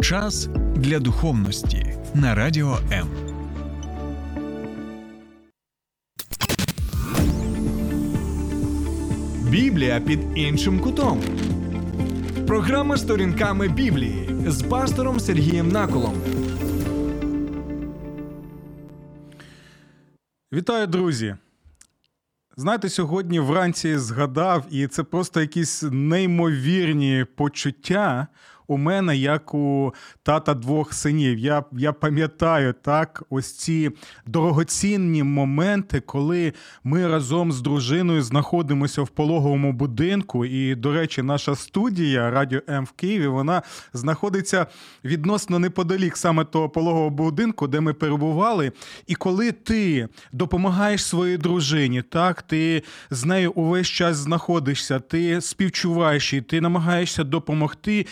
Час для духовності на радіо М. Біблія під іншим кутом. Програма сторінками Біблії з пастором Сергієм Наколом. Вітаю, друзі! Знаєте, сьогодні вранці згадав, і це просто якісь неймовірні почуття у мене, як у тата двох синів. Я я пам'ятаю так, ось ці дорогоцінні моменти, коли ми разом з дружиною знаходимося в пологовому будинку. І, до речі, наша студія Радіо М в Києві вона знаходиться відносно неподалік саме того пологового будинку, де ми перебували. І коли ти допомагаєш своїй дружині, так ти з нею увесь час знаходишся, ти співчуваєш і ти намагаєшся допомогти.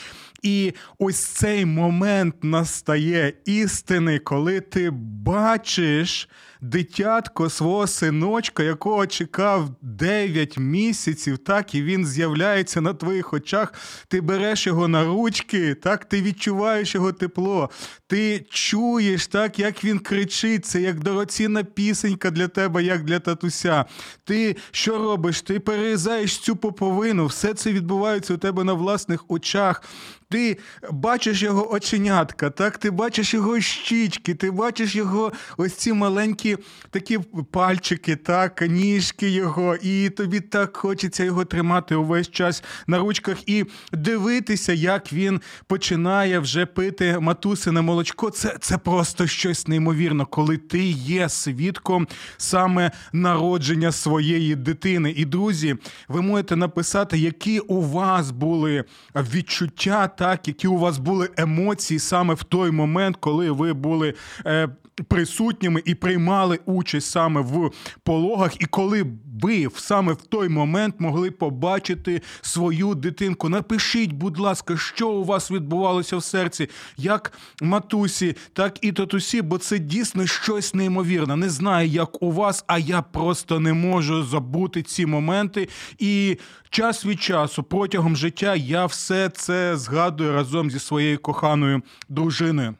І ось цей момент настає істини, коли ти бачиш дитятко свого синочка, якого чекав 9 місяців, так, і він з'являється на твоїх очах. Ти береш його на ручки, так, ти відчуваєш його тепло, ти чуєш, так, як він кричить, це як дорогоцінна пісенька для тебе, як для татуся. Ти що робиш? Ти перерізаєш цю поповину, все це відбувається у тебе на власних очах. Ти бачиш його оченятка, так, ти бачиш його щічки, ти бачиш його ось ці маленькі такі пальчики, так, ніжки його, і тобі так хочеться його тримати увесь час на ручках і дивитися, як він починає вже пити матусине молочко. Це, Це просто щось неймовірно, коли ти є свідком саме народження своєї дитини. І друзі, ви можете написати, які у вас були відчуття так, які у вас були емоції саме в той момент, коли ви були е, присутніми і приймали участь саме в пологах, і коли ви саме в той момент могли побачити свою дитинку. Напишіть, будь ласка, що у вас відбувалося в серці, як матусі, так і татусі, бо це дійсно щось неймовірне. Не знаю, як у вас, а я просто не можу забути ці моменти. І час від часу протягом життя я все це згадую разом зі своєю коханою дружиною.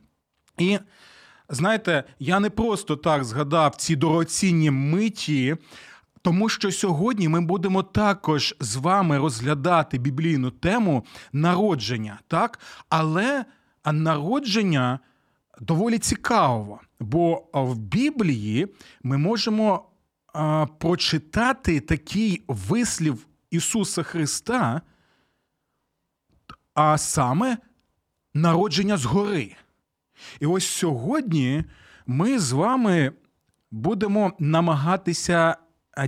І знаєте, я не просто так згадав ці дорогоцінні миті. Тому що сьогодні ми будемо також з вами розглядати біблійну тему народження, так? Але народження доволі цікаво, бо в Біблії ми можемо а, прочитати такий вислів Ісуса Христа, а саме народження згори. І ось сьогодні ми з вами будемо намагатися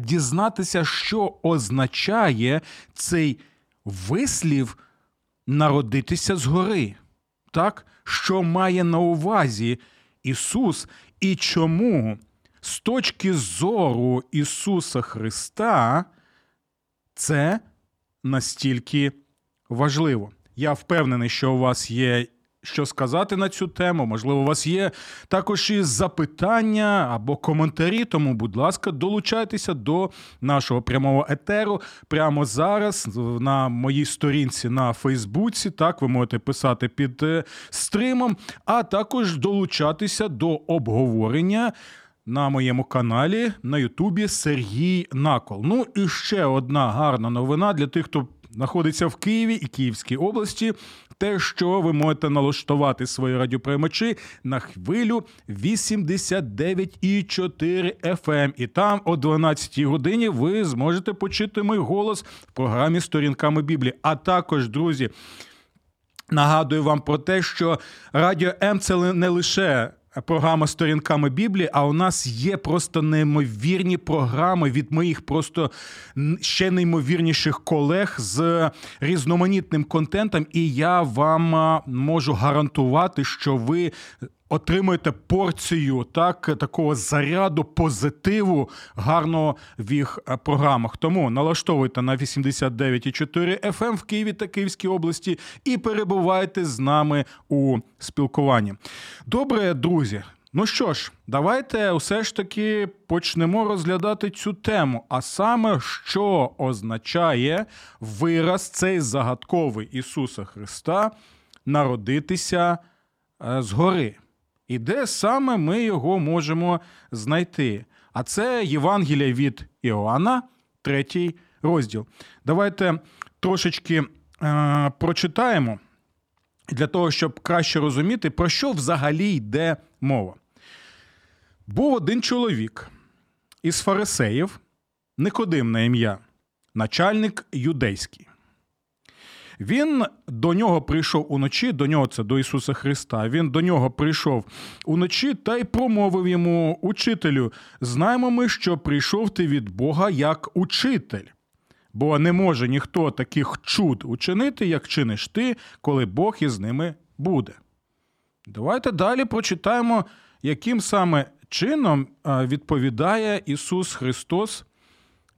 дізнатися, що означає цей вислів народитися згори. Так? Що має на увазі Ісус і чому з точки зору Ісуса Христа це настільки важливо. Я впевнений, що у вас є що сказати на цю тему. Можливо, у вас є також і запитання або коментарі. Тому, будь ласка, долучайтеся до нашого прямого етеру прямо зараз на моїй сторінці на Фейсбуці. Так, ви можете писати під е, стримом, а також долучатися до обговорення. На моєму каналі на Ютубі Сергій Накол. Ну і ще одна гарна новина для тих, хто знаходиться в Києві і Київській області те, що ви можете налаштувати свої радіоприймачі на хвилю 89,4 FM. Ем. І там о 12 годині ви зможете почути мій голос в програмі Сторінками Біблії. А також, друзі. Нагадую вам про те, що Радіо М це не лише програма сторінками Біблії. А у нас є просто неймовірні програми від моїх просто ще неймовірніших колег з різноманітним контентом. І я вам можу гарантувати, що ви отримуєте порцію так, такого заряду позитиву гарного в їх е, програмах. Тому налаштовуйте на 89,4 FM в Києві та Київській області і перебувайте з нами у спілкуванні. Добре, друзі. Ну що ж, давайте все ж таки почнемо розглядати цю тему. А саме, що означає вираз цей загадковий Ісуса Христа народитися е, згори. І де саме ми його можемо знайти? А це Євангелія від Іоанна, третій розділ. Давайте трошечки е, прочитаємо для того, щоб краще розуміти, про що взагалі йде мова. Був один чоловік із фарисеїв, Никодим на ім'я, начальник юдейський. Він до нього прийшов уночі, до нього це до Ісуса Христа. Він до нього прийшов уночі та й промовив йому, учителю, знаємо ми, що прийшов ти від Бога як учитель. Бо не може ніхто таких чуд учинити, як чиниш ти, коли Бог із ними буде. Давайте далі прочитаємо, яким саме чином відповідає Ісус Христос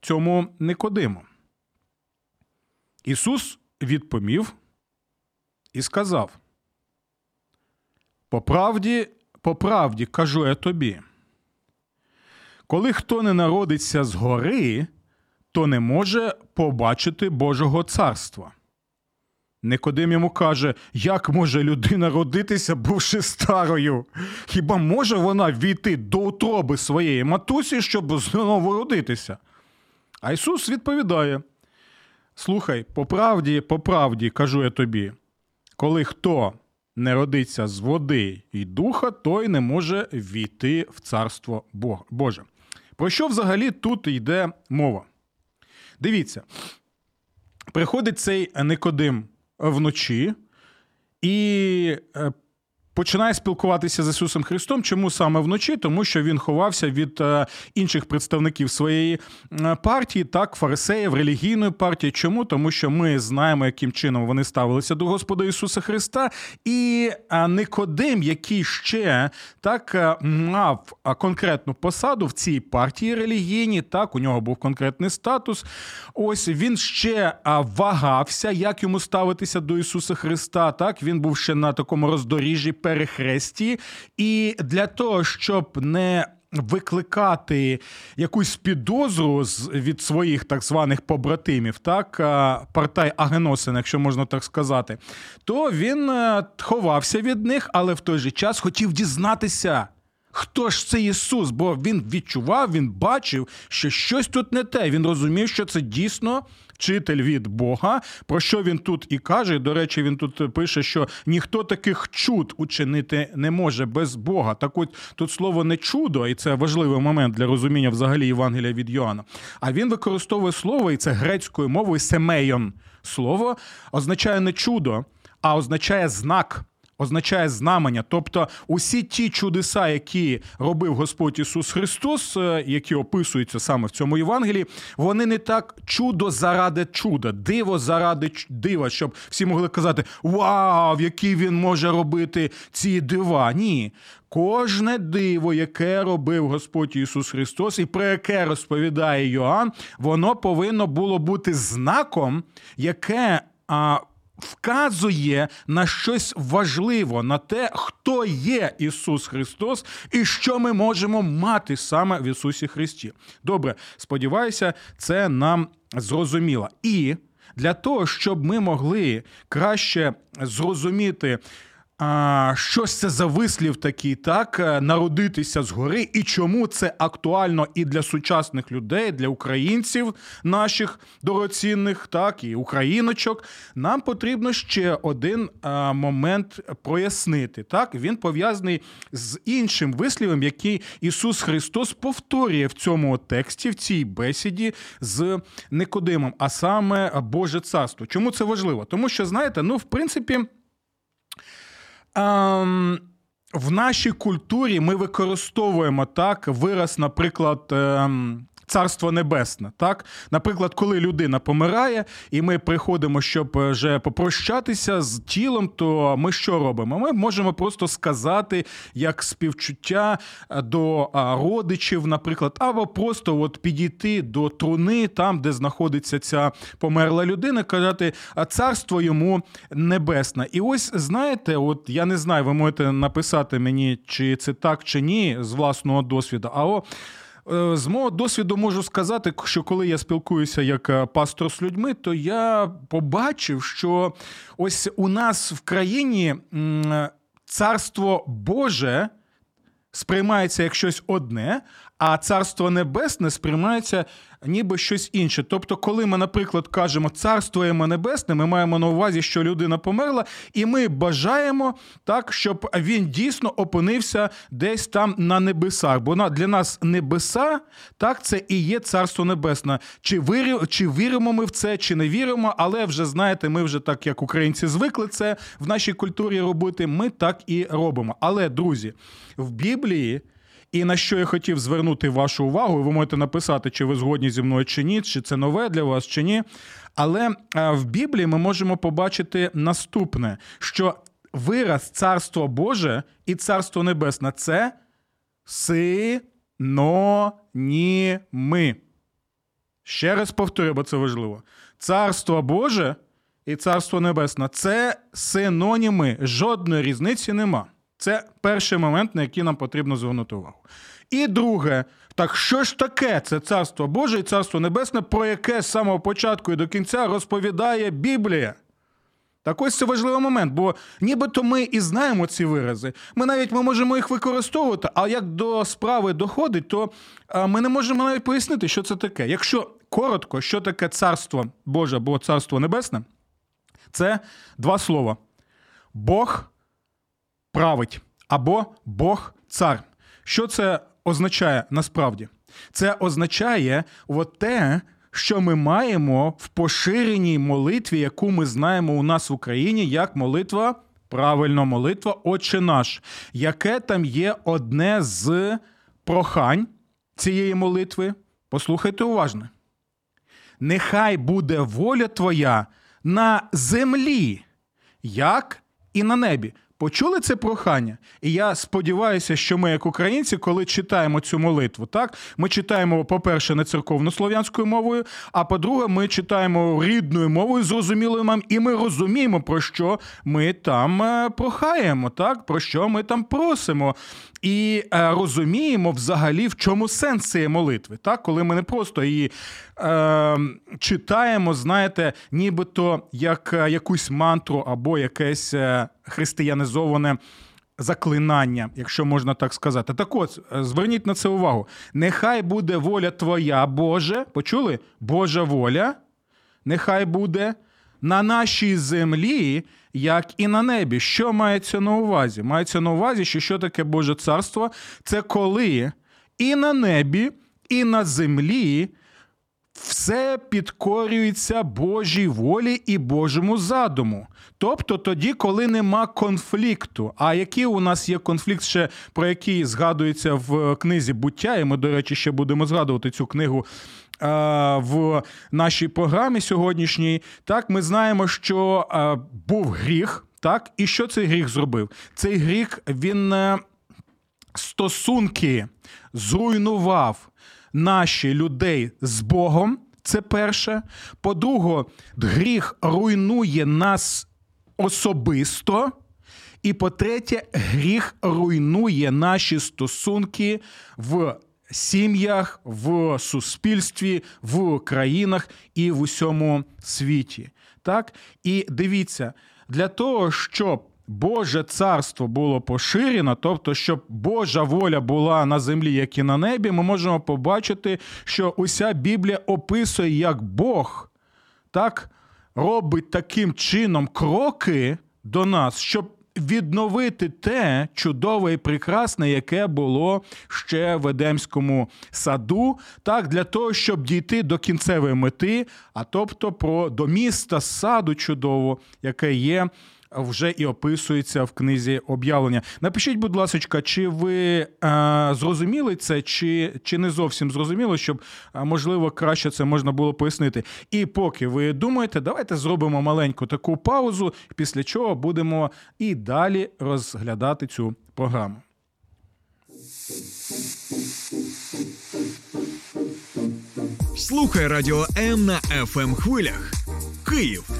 цьому Никодиму. Ісус відповів і сказав: По правді, по правді кажу я тобі, коли хто не народиться згори, то не може побачити Божого царства. Никодим йому каже, як може людина родитися, бувши старою? Хіба може вона війти до утроби своєї матусі, щоб знову родитися? А Ісус відповідає: Слухай, по правді, по правді кажу я тобі, коли хто не родиться з води і духа, той не може війти в царство Боже. Про що взагалі тут йде мова? Дивіться, приходить цей Никодим вночі і е, починає спілкуватися з Ісусом Христом. Чому саме вночі? Тому що він ховався від е, інших представників своєї е, партії, так, фарисеїв, релігійної партії. Чому? Тому що ми знаємо, яким чином вони ставилися до Господа Ісуса Христа, і е, Никодим, який ще так мав конкретну посаду в цій партії релігійній, так, у нього був конкретний статус. Ось він ще вагався, як йому ставитися до Ісуса Христа. Так, він був ще на такому роздоріжжі перехресті, і для того, щоб не Викликати якусь підозру від своїх так званих побратимів, так партай Агеносин, якщо можна так сказати, то він е, ховався від них, але в той же час хотів дізнатися, хто ж це Ісус, бо він відчував, він бачив, що щось тут не те. Він розумів, що це дійсно вчитель від Бога. Про що він тут і каже? До речі, він тут пише, що ніхто таких чуд учинити не може без Бога. Так от тут слово не чудо, і це важливий момент для розуміння взагалі Євангелія від Йоанна. А він використовує слово, і це грецькою мовою семейон. Слово означає не чудо, а означає знак означає знамення. Тобто усі ті чудеса, які робив Господь Ісус Христос, е, які описуються саме в цьому Євангелії, вони не так чудо заради чуда, диво заради дива, щоб всі могли казати: Вау, який він може робити ці дива! Ні. Кожне диво, яке робив Господь Ісус Христос, і про яке розповідає Йоанн, воно повинно було бути знаком, яке а, вказує на щось важливе, на те, хто є Ісус Христос і що ми можемо мати саме в Ісусі Христі. Добре, сподіваюся, це нам зрозуміло. І для того, щоб ми могли краще зрозуміти. Щось це за вислів такий, так е, народитися згори, і чому це актуально і для сучасних людей, для українців наших дорогоцінних, так і україночок. Нам потрібно ще один а, момент прояснити. Так, він пов'язаний з іншим вислівом, який Ісус Христос повторює в цьому тексті, в цій бесіді з Никодимом, а саме Боже Царство. Чому це важливо? Тому що знаєте, ну в принципі. Ем, в нашій культурі ми використовуємо так вираз, наприклад, ем, царство небесне. Так, наприклад, коли людина помирає, і ми приходимо, щоб е, вже попрощатися з тілом, то ми що робимо? Ми можемо просто сказати як співчуття е, до родичів, наприклад, або просто от підійти до труни, там, де знаходиться ця померла людина, казати, царство йому небесне. І ось знаєте, от я не знаю, ви можете написати мені, чи це так, чи ні, з власного досвіду. А Е, з мого досвіду можу сказати, що коли я спілкуюся як е, пастор з людьми, то я побачив, що ось у нас в країні царство Боже сприймається як щось одне, а царство небесне сприймається ніби щось інше. Тобто, коли ми, наприклад, кажемо царствуємо небесне, ми маємо на увазі, що людина померла, і ми бажаємо так, щоб він дійсно опинився десь там на небесах. Бо для нас небеса, так, це і є царство небесне. Чи віримо, чи віримо ми в це, чи не віримо, але вже знаєте, ми вже так, як українці, звикли це в нашій культурі робити. Ми так і робимо. Але друзі, в Біблії. І на що я хотів звернути вашу увагу, ви можете написати, чи ви згодні зі мною чи ні, чи це нове для вас, чи ні. Але в Біблії ми можемо побачити наступне: що вираз Царство Боже і Царство Небесне це синоніми. Ще раз повторю, бо це важливо. Царство Боже і Царство Небесне це синоніми. Жодної різниці нема. Це перший момент, на який нам потрібно звернути увагу. І друге, так що ж таке це царство Боже і царство Небесне, про яке з самого початку і до кінця розповідає Біблія? Так ось це важливий момент, бо нібито ми і знаємо ці вирази. Ми навіть ми можемо їх використовувати, а як до справи доходить, то ми не можемо навіть пояснити, що це таке. Якщо коротко, що таке царство Боже або царство Небесне, це два слова: Бог править або Бог цар. Що це означає насправді? Це означає от те, що ми маємо в поширеній молитві, яку ми знаємо у нас в Україні, як молитва, правильно, молитва Отче наш, яке там є одне з прохань цієї молитви. Послухайте уважно. Нехай буде воля твоя на землі, як і на небі. Почули це прохання? І я сподіваюся, що ми, як українці, коли читаємо цю молитву, так ми читаємо, по-перше, не церковно-слов'янською мовою, а по-друге, ми читаємо рідною мовою, зрозумілою нам, і ми розуміємо, про що ми там е, прохаємо, так про що ми там просимо. І е, розуміємо взагалі, в чому сенс цієї молитви, так? коли ми не просто її е, читаємо, знаєте, нібито як е, якусь мантру або якесь е, християнізоване заклинання, якщо можна так сказати. Так от, е, зверніть на це увагу. Нехай буде воля Твоя, Боже, почули? Божа воля, нехай буде на нашій землі як і на небі. Що мається на увазі? Мається на увазі, що що таке Боже царство? Це коли і на небі, і на землі. Все підкорюється Божій волі і Божому задуму. Тобто тоді, коли нема конфлікту. А який у нас є конфлікт, ще про який згадується в книзі буття, і ми, до речі, ще будемо згадувати цю книгу в нашій програмі сьогоднішній, так ми знаємо, що був гріх, так, і що цей гріх зробив? Цей гріх він е, стосунки зруйнував наші людей з Богом. Це перше. По-друге, гріх руйнує нас особисто. І по-третє, гріх руйнує наші стосунки в сім'ях, в суспільстві, в країнах і в усьому світі. Так? І дивіться, для того, щоб Боже царство було поширено, тобто, щоб Божа воля була на землі, як і на небі, ми можемо побачити, що уся Біблія описує, як Бог так робить таким чином кроки до нас, щоб відновити те чудове і прекрасне, яке було ще в Едемському саду, так для того, щоб дійти до кінцевої мети, а тобто про до міста саду чудово, яке є вже і описується в книзі об'явлення. Напишіть, будь ласка, чи ви е, зрозуміли це, чи чи не зовсім зрозуміло, щоб е, можливо краще це можна було пояснити. І поки ви думаєте, давайте зробимо маленьку таку паузу, після чого будемо і далі розглядати цю програму. Слухай радіо М на fm ем хвилях. Київ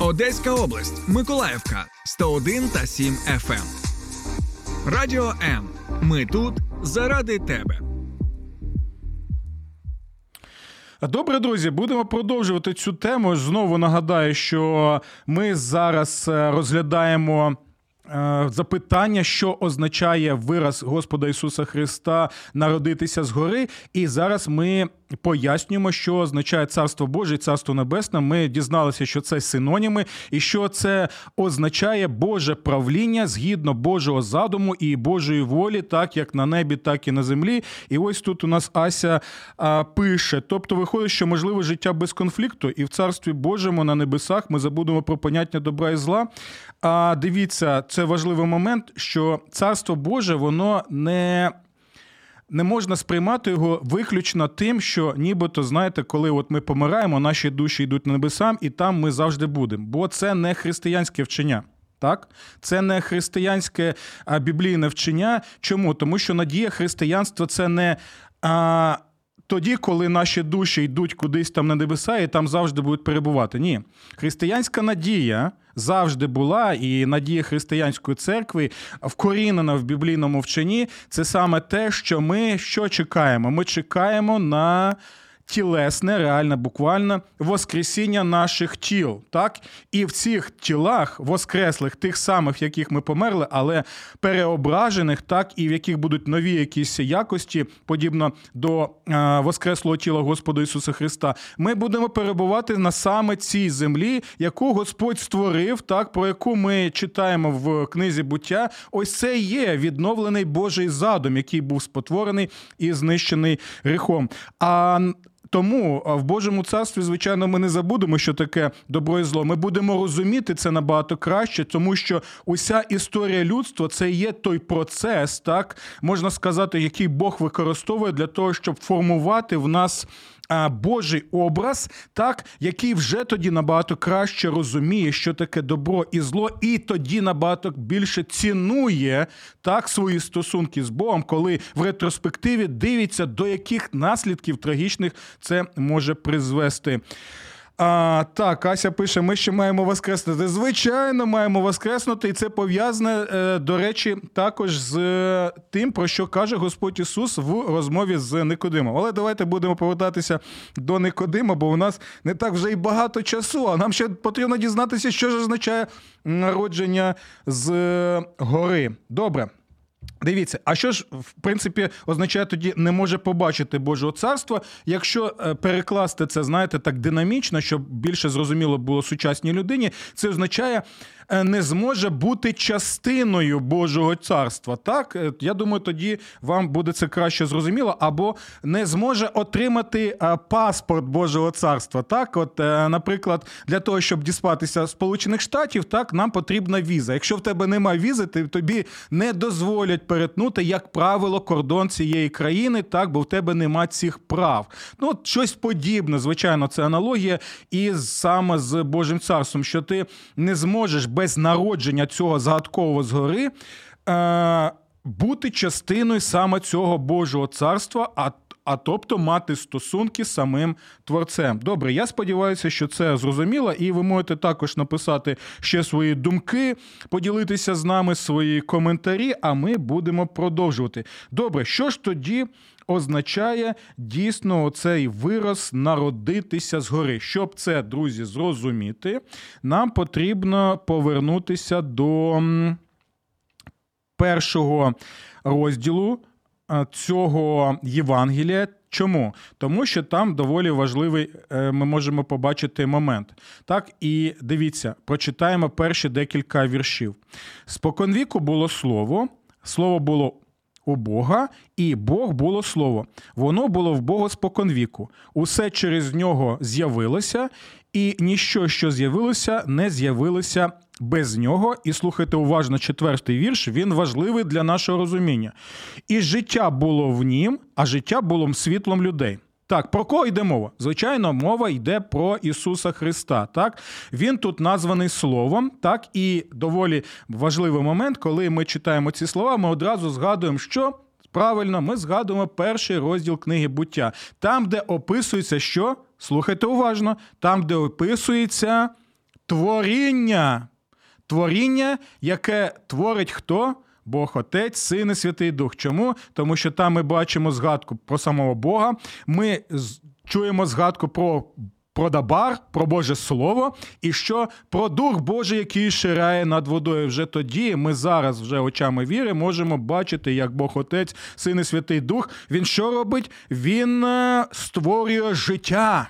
Одеська область, Миколаївка 101 та 7 FM. Радіо М. Ми тут заради тебе. Добре, друзі, будемо продовжувати цю тему. Знову нагадаю, що ми зараз е, розглядаємо. е, Запитання, що означає вираз Господа Ісуса Христа народитися згори. І зараз ми пояснюємо, що означає Царство Боже і Царство Небесне. Ми дізналися, що це синоніми, і що це означає Боже правління згідно Божого задуму і Божої волі, так як на небі, так і на землі. І ось тут у нас Ася а, пише: тобто, виходить, що можливе життя без конфлікту, і в царстві Божому на небесах ми забудемо про поняття добра і зла. А дивіться, це важливий момент, що царство Боже, воно не. Не можна сприймати його виключно тим, що нібито, знаєте, коли от ми помираємо, наші душі йдуть на небесам, і там ми завжди будемо. Бо це не християнське вчення. Так, це не християнське а, біблійне вчення. Чому? Тому що надія християнства це не а, тоді, коли наші душі йдуть кудись там на небеса, і там завжди будуть перебувати. Ні, християнська надія завжди була, і надія християнської церкви вкорінена в біблійному вченні. Це саме те, що ми що чекаємо? Ми чекаємо на. Тілесне, реальне, буквально воскресіння наших тіл, так і в цих тілах, воскреслих, тих самих, в яких ми померли, але переображених, так і в яких будуть нові якісь якості, подібно до е, воскреслого тіла Господа Ісуса Христа, ми будемо перебувати на саме цій землі, яку Господь створив, так про яку ми читаємо в книзі буття. Ось це є відновлений Божий задум, який був спотворений і знищений гріхом. А тому в Божому царстві, звичайно, ми не забудемо, що таке добро і зло. Ми будемо розуміти це набагато краще, тому що уся історія людства це є той процес, так можна сказати, який Бог використовує для того, щоб формувати в нас. Божий образ, так, який вже тоді набагато краще розуміє, що таке добро і зло, і тоді набагато більше цінує так свої стосунки з Богом, коли в ретроспективі дивиться, до яких наслідків трагічних це може призвести. А, Так, Ася пише: ми ще маємо воскреснути. Звичайно, маємо воскреснути, і це пов'язане, е, до речі, також з е, тим, про що каже Господь Ісус в розмові з Никодимом. Але давайте будемо повертатися до Никодима, бо у нас не так вже й багато часу. А нам ще потрібно дізнатися, що ж означає народження з е, гори. Добре. Дивіться, а що ж в принципі означає тоді не може побачити Божого царства, якщо е, перекласти це, знаєте, так динамічно, щоб більше зрозуміло було сучасній людині, це означає не зможе бути частиною Божого царства. Так, е, я думаю, тоді вам буде це краще зрозуміло, або не зможе отримати паспорт Божого царства. Так, от, наприклад, для того, щоб діспатися Сполучених Штатів, так нам потрібна віза. Якщо в тебе немає візи, то тобі не дозволять перетнути, як правило, кордон цієї країни, так, бо в тебе нема цих прав. Ну, от щось подібне, звичайно, це аналогія, і саме з Божим царством, що ти не зможеш без народження цього загадкового згори. Е- бути частиною саме цього Божого царства, а а тобто мати стосунки з самим творцем. Добре, я сподіваюся, що це зрозуміло, і ви можете також написати ще свої думки, поділитися з нами свої коментарі, а ми будемо продовжувати. Добре, що ж тоді? Означає дійсно цей вираз народитися згори. Щоб це, друзі, зрозуміти, нам потрібно повернутися до першого розділу цього Євангелія. Чому? Тому що там доволі важливий, е, ми можемо побачити момент. Так, і дивіться, прочитаємо перші декілька віршів. Споконвіку було слово, слово було у Бога, і Бог було слово. Воно було в Бога споконвіку. Усе через нього з'явилося, і ніщо, що з'явилося, не з'явилося без нього. І слухайте уважно четвертий вірш, він важливий для нашого розуміння. І життя було в нім, а життя було світлом людей. Так, про кого йде мова? Звичайно, мова йде про Ісуса Христа. Так, він тут названий Словом, так, і доволі важливий момент, коли ми читаємо ці слова, ми одразу згадуємо, що правильно ми згадуємо перший розділ книги буття, там, де описується, що слухайте уважно, там, де описується творіння, творіння, яке творить хто? Бог Отець, Син і Святий Дух. Чому? Тому що там ми бачимо згадку про самого Бога. Ми чуємо згадку про про Дабар, про Боже Слово, і що про Дух Божий, який ширяє над водою. Вже тоді ми зараз, вже очами віри, можемо бачити, як Бог Отець, Син і Святий Дух. Він що робить? Він е, створює життя.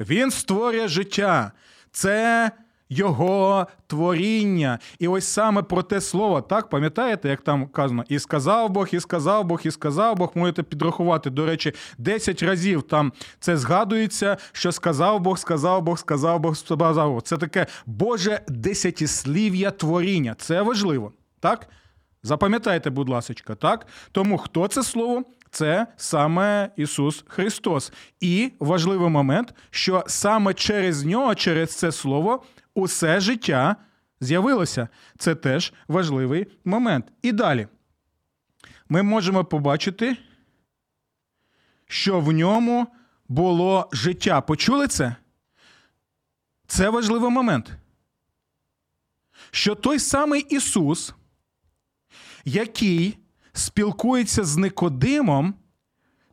Він створює життя. Це його творіння. І ось саме про те слово, так, пам'ятаєте, як там казано, і сказав Бог, і сказав Бог, і сказав Бог, можете підрахувати. До речі, 10 разів там це згадується, що сказав Бог, сказав Бог, сказав Бог, сказав Бог. Це таке Боже десятислів'я творіння. Це важливо, так? Запам'ятайте, будь ласка, так? Тому хто це слово? Це саме Ісус Христос. І важливий момент, що саме через нього, через це слово, усе життя з'явилося. Це теж важливий момент. І далі ми можемо побачити, що в ньому було життя. Почули це? Це важливий момент. Що той самий Ісус, який спілкується з Никодимом,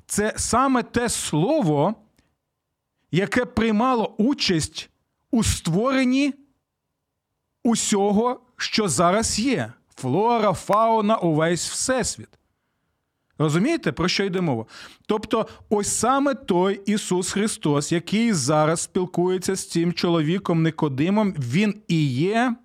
це саме те слово, яке приймало участь у створенні усього, що зараз є: флора, фауна, увесь всесвіт. Розумієте, про що йде мова? Тобто, ось саме той Ісус Христос, який зараз спілкується з цим чоловіком Никодимом, Він і є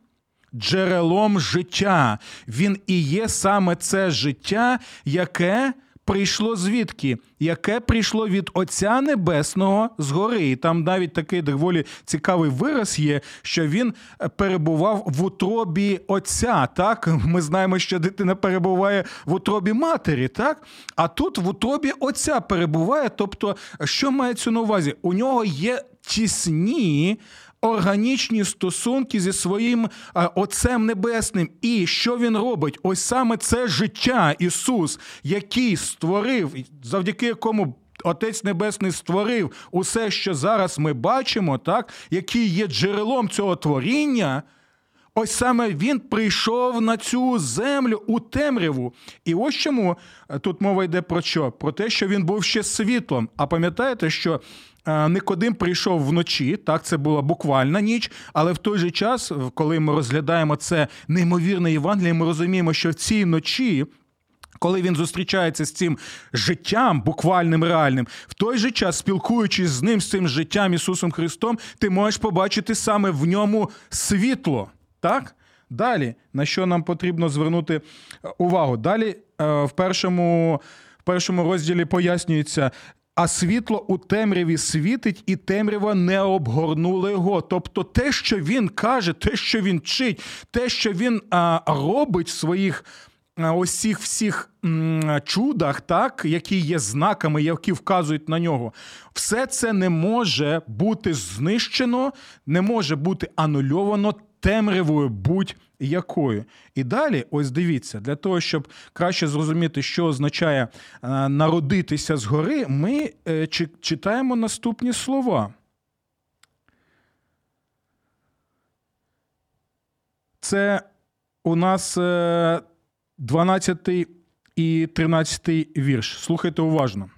джерелом життя. Він і є саме це життя, яке прийшло звідки? Яке прийшло від Отця Небесного згори. І там навіть такий доволі цікавий вираз є, що він е, перебував в утробі Отця. Так, ми знаємо, що дитина перебуває в утробі матері, так? А тут в утробі Отця перебуває. Тобто, що мається на увазі? У нього є тісні органічні стосунки зі своїм Отцем Небесним. І що він робить? Ось саме це життя Ісус, який створив, завдяки якому. Отець Небесний створив усе, що зараз ми бачимо, так, який є джерелом цього творіння. Ось саме він прийшов на цю землю у темряву. І ось чому е, тут мова йде про що? Про те, що він був ще світлом. А пам'ятаєте, що Е, Никодим прийшов вночі, так це була буквальна ніч, але в той же час, коли ми розглядаємо це неймовірне Євангеліє, ми розуміємо, що в цій ночі. Коли він зустрічається з цим життям, буквальним реальним, в той же час, спілкуючись з ним, з цим життям Ісусом Христом, ти можеш побачити саме в ньому світло. Так? Далі, на що нам потрібно звернути е, увагу? Далі е, в першому в першому розділі пояснюється, а світло у темряві світить, і темрява не обгорнула його. Тобто те, що він каже, те, що він вчить, те, що він а, робить в своїх ось всіх чудах, так, які є знаками, які вказують на нього, все це не може бути знищено, не може бути анульовано темрявою будь-якою. І далі, ось дивіться, для того, щоб краще зрозуміти, що означає е, народитися згори, ми е, читаємо наступні слова. Це у нас 12 е, і 13 вірш. Слухайте уважно.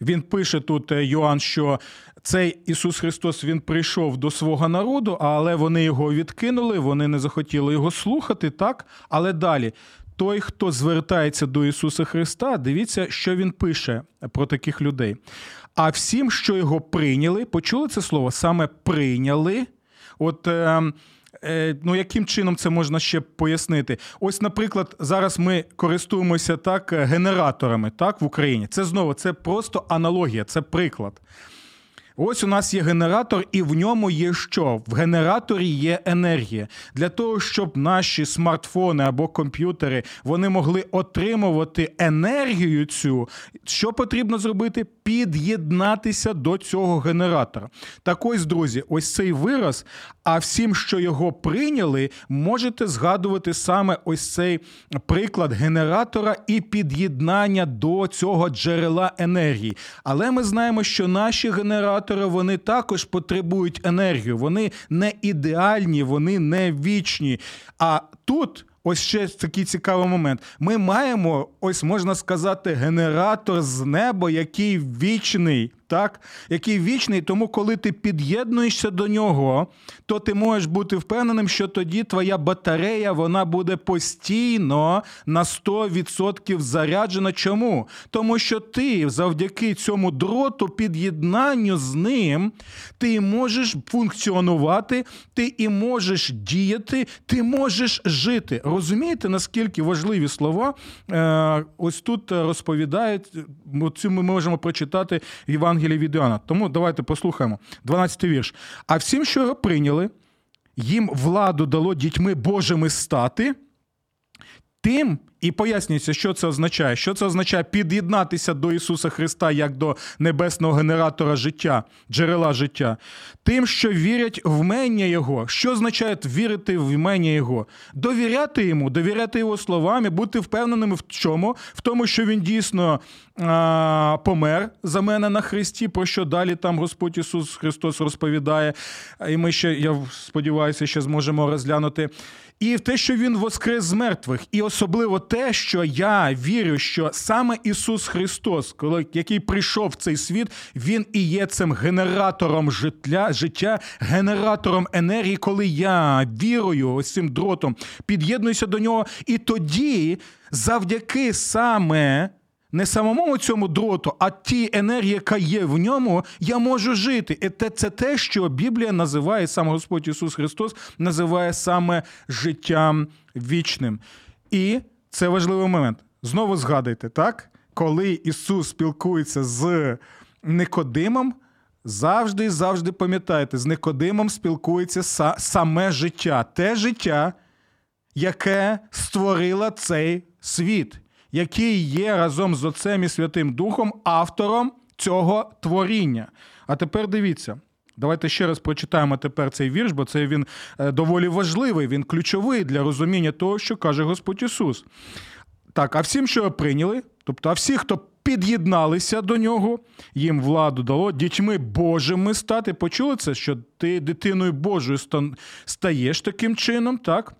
Він пише тут Йоанн, що цей Ісус Христос Він прийшов до свого народу, але вони його відкинули, вони не захотіли його слухати, так? Але далі. Той, хто звертається до Ісуса Христа, дивіться, що Він пише про таких людей. А всім, що його прийняли, почули це слово? Саме прийняли. От е, е, ну, яким чином це можна ще пояснити? Ось, наприклад, зараз ми користуємося так генераторами так, в Україні. Це знову це просто аналогія, це приклад. Ось у нас є генератор, і в ньому є що? В генераторі є енергія. Для того, щоб наші смартфони або комп'ютери вони могли отримувати енергію цю, що потрібно зробити? Під'єднатися до цього генератора. Так ось, друзі, ось цей вираз. А всім, що його прийняли, можете згадувати саме ось цей приклад генератора і під'єднання до цього джерела енергії. Але ми знаємо, що наші генератори вони також потребують енергію. Вони не ідеальні, вони не вічні. А тут. Ось ще такий цікавий момент. Ми маємо, ось можна сказати, генератор з неба, який вічний так, який вічний, тому коли ти під'єднуєшся до нього, то ти можеш бути впевненим, що тоді твоя батарея вона буде постійно на 100% заряджена. Чому? Тому що ти завдяки цьому дроту, під'єднанню з ним, ти можеш функціонувати, ти і можеш діяти, ти можеш жити. Розумієте, наскільки важливі слова е, ось тут розповідають, ми можемо прочитати Іван. Євангелії від Іоанна. Тому давайте послухаємо. 12-й вірш. А всім, що його прийняли, їм владу дало дітьми Божими стати. Тим і пояснюється, що це означає. Що це означає під'єднатися до Ісуса Христа як до небесного генератора життя, джерела життя, тим, що вірять в мення Його. Що означає вірити в імення Його? Довіряти йому, довіряти його словам і бути впевненими в чому? В тому, що він дійсно а, помер за мене на Христі, про що далі там Господь Ісус Христос розповідає. І ми ще, я сподіваюся, ще зможемо розглянути. І те, що Він воскрес з мертвих, і особливо те, що я вірю, що саме Ісус Христос, коли який прийшов в цей світ, Він і є цим генератором життя, життя, генератором енергії, коли я вірую, ось цим дротом, під'єднуюся до нього, і тоді, завдяки саме не самому цьому дроту, а ті енергії, яка є в ньому, я можу жити. І це те, що Біблія називає сам Господь Ісус Христос, називає саме життям вічним. І це важливий момент. Знову згадайте, так? Коли Ісус спілкується з Никодимом, завжди і завжди пам'ятайте, з Никодимом спілкується саме життя, те життя, яке створило цей світ який є разом з Отцем і Святим Духом автором цього творіння. А тепер дивіться. Давайте ще раз прочитаємо тепер цей вірш, бо це він е, доволі важливий, він ключовий для розуміння того, що каже Господь Ісус. Так, а всім, що прийняли, тобто, а всі, хто під'єдналися до нього, їм владу дало дітьми Божими стати. Почули це, що ти дитиною Божою стаєш таким чином, так?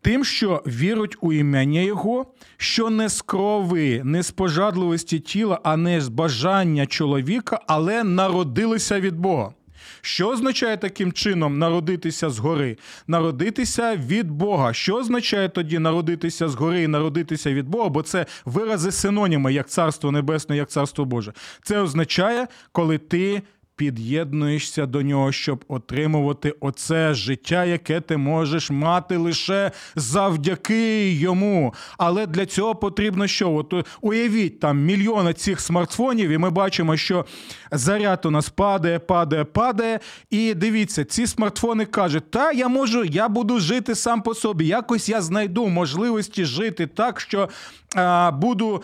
Тим, що віруть у ім'я Його, що не з крови, не з пожадливості тіла, а не з бажання чоловіка, але народилися від Бога. Що означає таким чином народитися згори? Народитися від Бога. Що означає тоді народитися згори і народитися від Бога? Бо це вирази синоніми, як царство небесне, як царство Боже. Це означає, коли ти під'єднуєшся до нього, щоб отримувати оце життя, яке ти можеш мати лише завдяки йому. Але для цього потрібно що? От уявіть там мільйони цих смартфонів, і ми бачимо, що заряд у нас падає, падає, падає. І дивіться, ці смартфони кажуть, та я можу, я буду жити сам по собі. Якось я знайду можливості жити так, що а, буду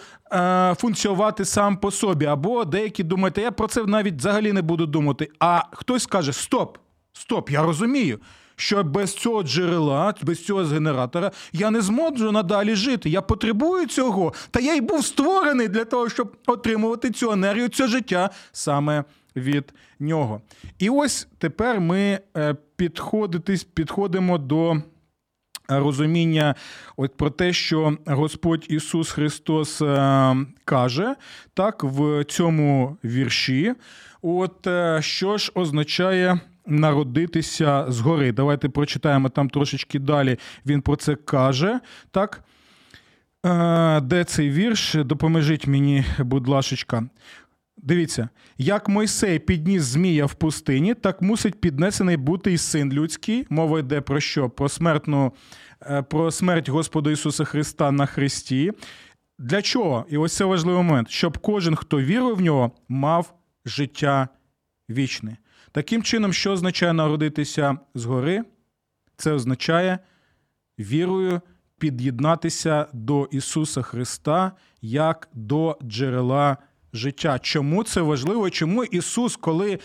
функціонувати сам по собі. Або деякі думають, я про це навіть взагалі не буду думати. А хтось каже: Стоп, стоп, я розумію. Що без цього джерела, без цього генератора я не зможу надалі жити. Я потребую цього. Та я й був створений для того, щоб отримувати цю енергію, це життя саме від нього. І ось тепер ми е, підходимо до розуміння от про те, що Господь Ісус Христос е, каже так в цьому вірші. От е, що ж означає. Народитися згори. Давайте прочитаємо там трошечки далі. Він про це каже. Так? Е, де цей вірш? Допоможіть мені, будь лашечка. Дивіться, як Мойсей підніс Змія в пустині, так мусить піднесений бути і син людський. Мова йде про що? Про смертну, е, про смерть Господа Ісуса Христа на Христі. Для чого? І ось це важливий момент, щоб кожен, хто вірив в нього, мав життя вічний. Таким чином, що означає народитися згори? Це означає вірою під'єднатися до Ісуса Христа як до джерела життя. Чому це важливо? Чому Ісус, коли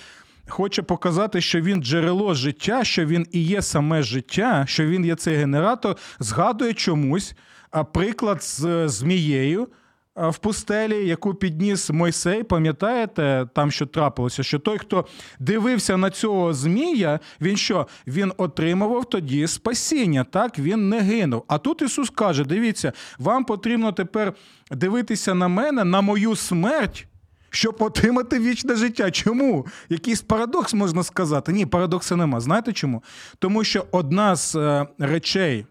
хоче показати, що Він джерело життя, що Він і є саме життя, що Він є цей генератор, згадує чомусь а, приклад з змією. В пустелі, яку підніс Мойсей, пам'ятаєте, там що трапилося, що той, хто дивився на цього змія, він що? Він отримував тоді спасіння, так він не гинув. А тут Ісус каже: дивіться, вам потрібно тепер дивитися на мене, на мою смерть. Щоб отримати вічне життя. Чому? Якийсь парадокс можна сказати? Ні, парадоксу нема. Знаєте чому? Тому що одна з е, речей,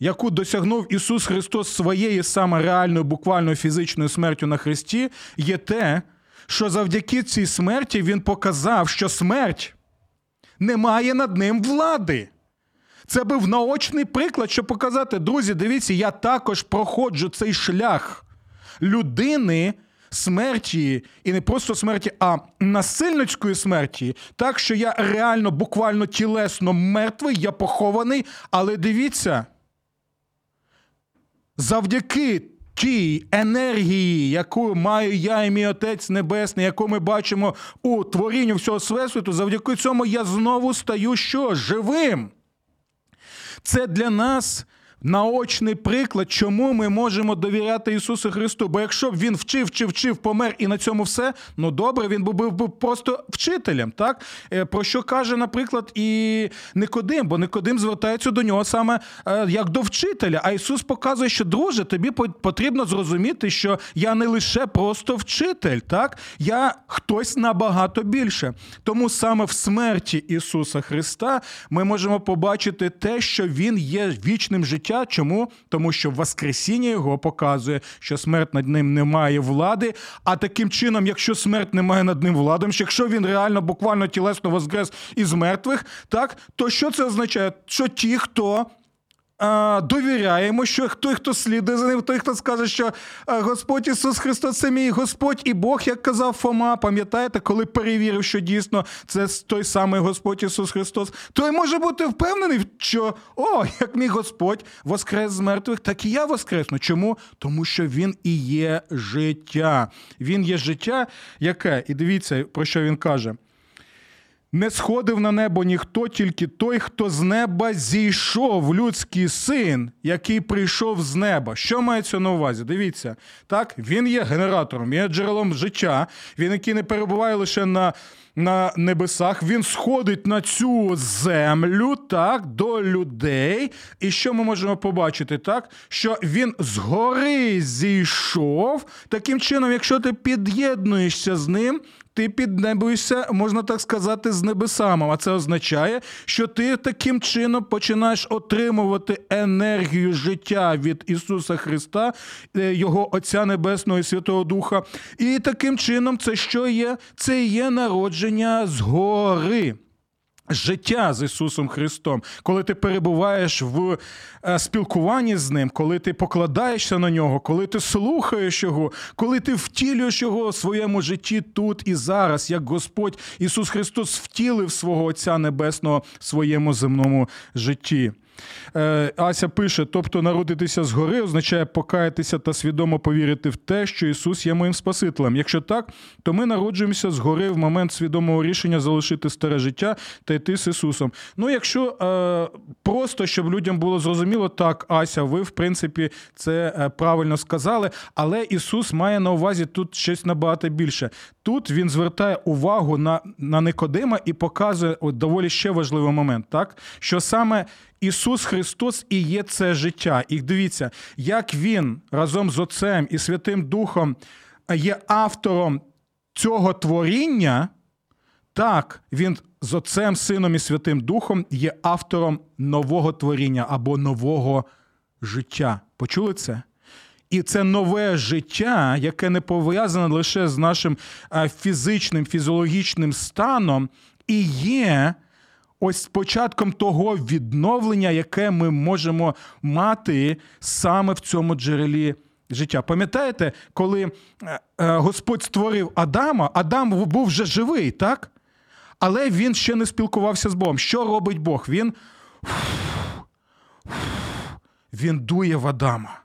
яку досягнув Ісус Христос своєю саме реальною, буквальною фізичною смертю на Христі, є те, що завдяки цій смерті Він показав, що смерть не має над ним влади. Це був наочний приклад, щоб показати, друзі, дивіться, я також проходжу цей шлях людини. Смерті, і не просто смерті, а насильницької смерті, так що я реально, буквально тілесно мертвий, я похований, але дивіться, завдяки тій енергії, яку маю я і мій Отець Небесний, яку ми бачимо у творінні всього Всесвіту, завдяки цьому я знову стаю що? Живим. Це для нас наочний приклад, чому ми можемо довіряти Ісусу Христу. Бо якщо б він вчив, вчив, вчив, помер і на цьому все, ну добре, він був би просто вчителем. так? Е, про що каже, наприклад, і Никодим, бо Никодим звертається до нього саме е, як до вчителя. А Ісус показує, що друже, тобі потрібно зрозуміти, що я не лише просто вчитель, так? я хтось набагато більше. Тому саме в смерті Ісуса Христа ми можемо побачити те, що Він є вічним життям життя. Чому? Тому що Воскресіння його показує, що смерть над ним не має влади. А таким чином, якщо смерть не має над ним влади, якщо він реально буквально тілесно воскрес із мертвих, так то що це означає? Що ті, хто довіряємо, що той, хто слідує за ним, той, хто скаже, що Господь Ісус Христос це мій Господь і Бог, як казав Фома, пам'ятаєте, коли перевірив, що дійсно це той самий Господь Ісус Христос, той може бути впевнений, що о, як мій Господь воскрес з мертвих, так і я воскресну. Чому? Тому що Він і є життя. Він є життя, яке, і дивіться, про що він каже. Не сходив на небо ніхто, тільки той, хто з неба зійшов, людський син, який прийшов з неба. Що мається на увазі? Дивіться, так, він є генератором, є джерелом життя, він, який не перебуває лише на на небесах, він сходить на цю землю, так, до людей. І що ми можемо побачити? так? Що він згори зійшов. Таким чином, якщо ти під'єднуєшся з ним, ти піднебуєшся, можна так сказати, з небесами. А це означає, що ти таким чином починаєш отримувати енергію життя від Ісуса Христа, е, Його Отця Небесного і Святого Духа. І таким чином, це що є? Це є народження згори життя з Ісусом Христом, коли ти перебуваєш в е, спілкуванні з Ним, коли ти покладаєшся на нього, коли ти слухаєш Його, коли ти втілюєш Його у своєму житті тут і зараз, як Господь Ісус Христос втілив свого Отця Небесного в своєму земному житті. Е, Ася пише: тобто, народитися згори означає покаятися та свідомо повірити в те, що Ісус є моїм Спасителем. Якщо так, то ми народжуємося згори в момент свідомого рішення залишити старе життя та йти з Ісусом. Ну, якщо е, просто щоб людям було зрозуміло, так, Ася, ви в принципі це е, правильно сказали, але Ісус має на увазі тут щось набагато більше. Тут він звертає увагу на на Никодима і показує от доволі ще важливий момент, так що саме Ісус Христос і є це життя. І дивіться, як Він разом з Отцем і Святим Духом є автором цього творіння, так Він з Отцем, Сином і Святим Духом є автором нового творіння або нового життя. Почули це? І це нове життя, яке не пов'язане лише з нашим фізичним, фізіологічним станом, і є ось початком того відновлення, яке ми можемо мати саме в цьому джерелі життя. Пам'ятаєте, коли е, е, Господь створив Адама, Адам був вже живий, так? Але він ще не спілкувався з Богом. Що робить Бог? Він він дує в Адама.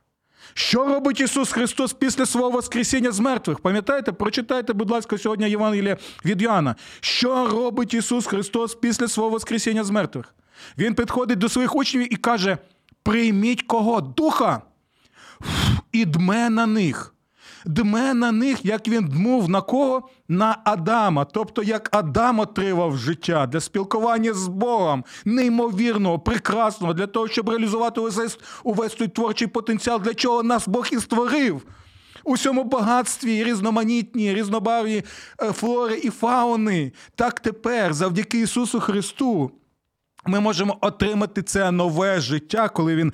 Що робить Ісус Христос після свого Воскресіння з мертвих? Пам'ятаєте? Прочитайте, будь ласка, сьогодні Євангелія від Йоанна. Що робить Ісус Христос після свого Воскресіння з мертвих? Він підходить до своїх учнів і каже: прийміть кого? Духа і дме на них дме на них, як він дмув на кого? На Адама. Тобто, як Адам отримав життя для спілкування з Богом, неймовірного, прекрасного, для того, щоб реалізувати увесь, увесь той творчий потенціал, для чого нас Бог і створив. У цьому багатстві різноманітні, різнобарві е, флори і фауни. Так тепер, завдяки Ісусу Христу, ми можемо отримати це нове життя, коли Він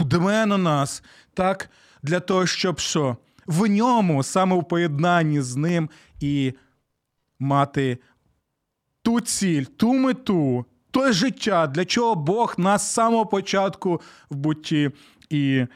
дме на нас, так, для того, щоб що? В ньому, саме у поєднанні з ним, і мати ту ціль, ту мету, те життя, для чого Бог нас з самого початку в бутті і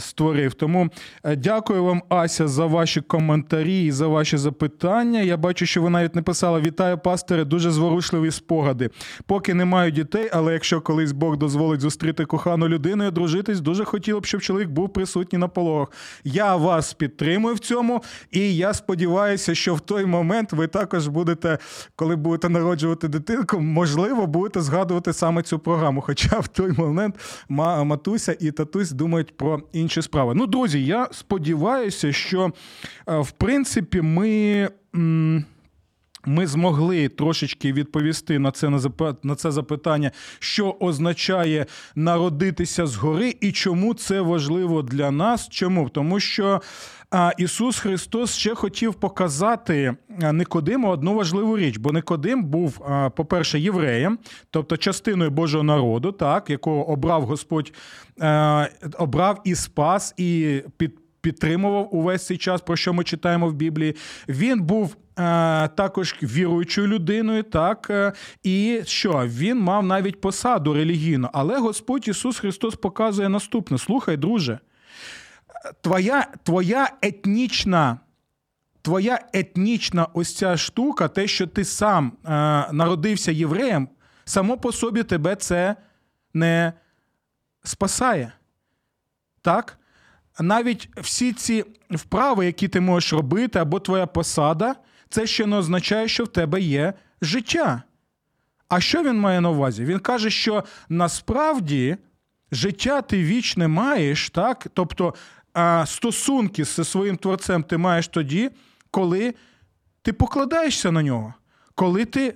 створив. Тому е, дякую вам, Ася, за ваші коментарі і за ваші запитання. Я бачу, що ви навіть написали Вітаю, пастори, дуже зворушливі спогади. Поки не маю дітей, але якщо колись Бог дозволить зустріти кохану людину і дружитись, дуже хотіло б, щоб чоловік був присутній на пологах. Я вас підтримую в цьому, і я сподіваюся, що в той момент ви також будете, коли будете народжувати дитинку, можливо, будете згадувати саме цю програму. Хоча в той момент матуся і татусь думають про інші справи. Ну, друзі, я сподіваюся, що е, в принципі ми. Ми змогли трошечки відповісти на це на це запитання, що означає народитися згори, і чому це важливо для нас. Чому? Тому що а Ісус Христос ще хотів показати Никодиму одну важливу річ, бо Никодим був, по-перше, євреєм, тобто частиною Божого народу, так, якого обрав Господь, обрав і спас, і під. Підтримував увесь цей час, про що ми читаємо в Біблії. Він був е, також віруючою людиною, так е, і що він мав навіть посаду релігійну. Але Господь Ісус Христос показує наступне: слухай, друже твоя твоя етнічна твоя етнічна ось ця штука, те, що ти сам е, народився євреєм, само по собі тебе це не спасає. Так? Навіть всі ці вправи, які ти можеш робити, або твоя посада, це ще не означає, що в тебе є життя. А що він має на увазі? Він каже, що насправді життя ти вічне маєш, так? Тобто стосунки зі своїм творцем ти маєш тоді, коли ти покладаєшся на нього, коли ти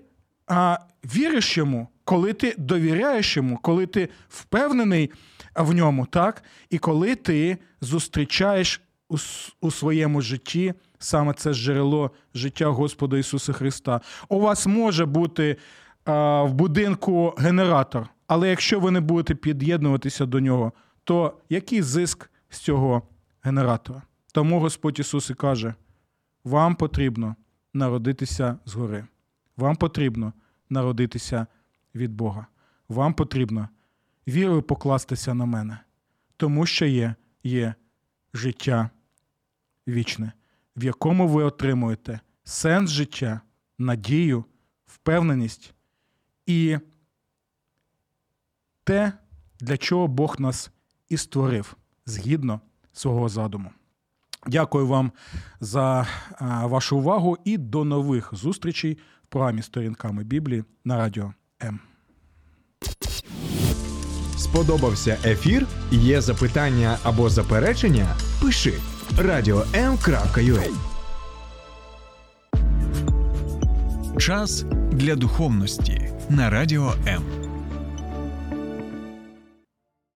віриш йому, коли ти довіряєш йому, коли ти впевнений в ньому, так? і коли ти зустрічаєш у, у своєму житті саме це джерело життя Господа Ісуса Христа. У вас може бути а, в будинку генератор, але якщо ви не будете під'єднуватися до нього, то який зиск? з цього генератора. Тому Господь Ісус і каже: вам потрібно народитися згори. Вам потрібно народитися від Бога. Вам потрібно вірою покластися на мене, тому що є, є життя вічне, в якому ви отримуєте сенс життя, надію, впевненість і те, для чого Бог нас і створив згідно свого задуму. Дякую вам за вашу увагу і до нових зустрічей в програмі сторінками Біблії на радіо М. Сподобався ефір? Є запитання або заперечення? Пиши radio.m.ua Час для духовності на радіо М.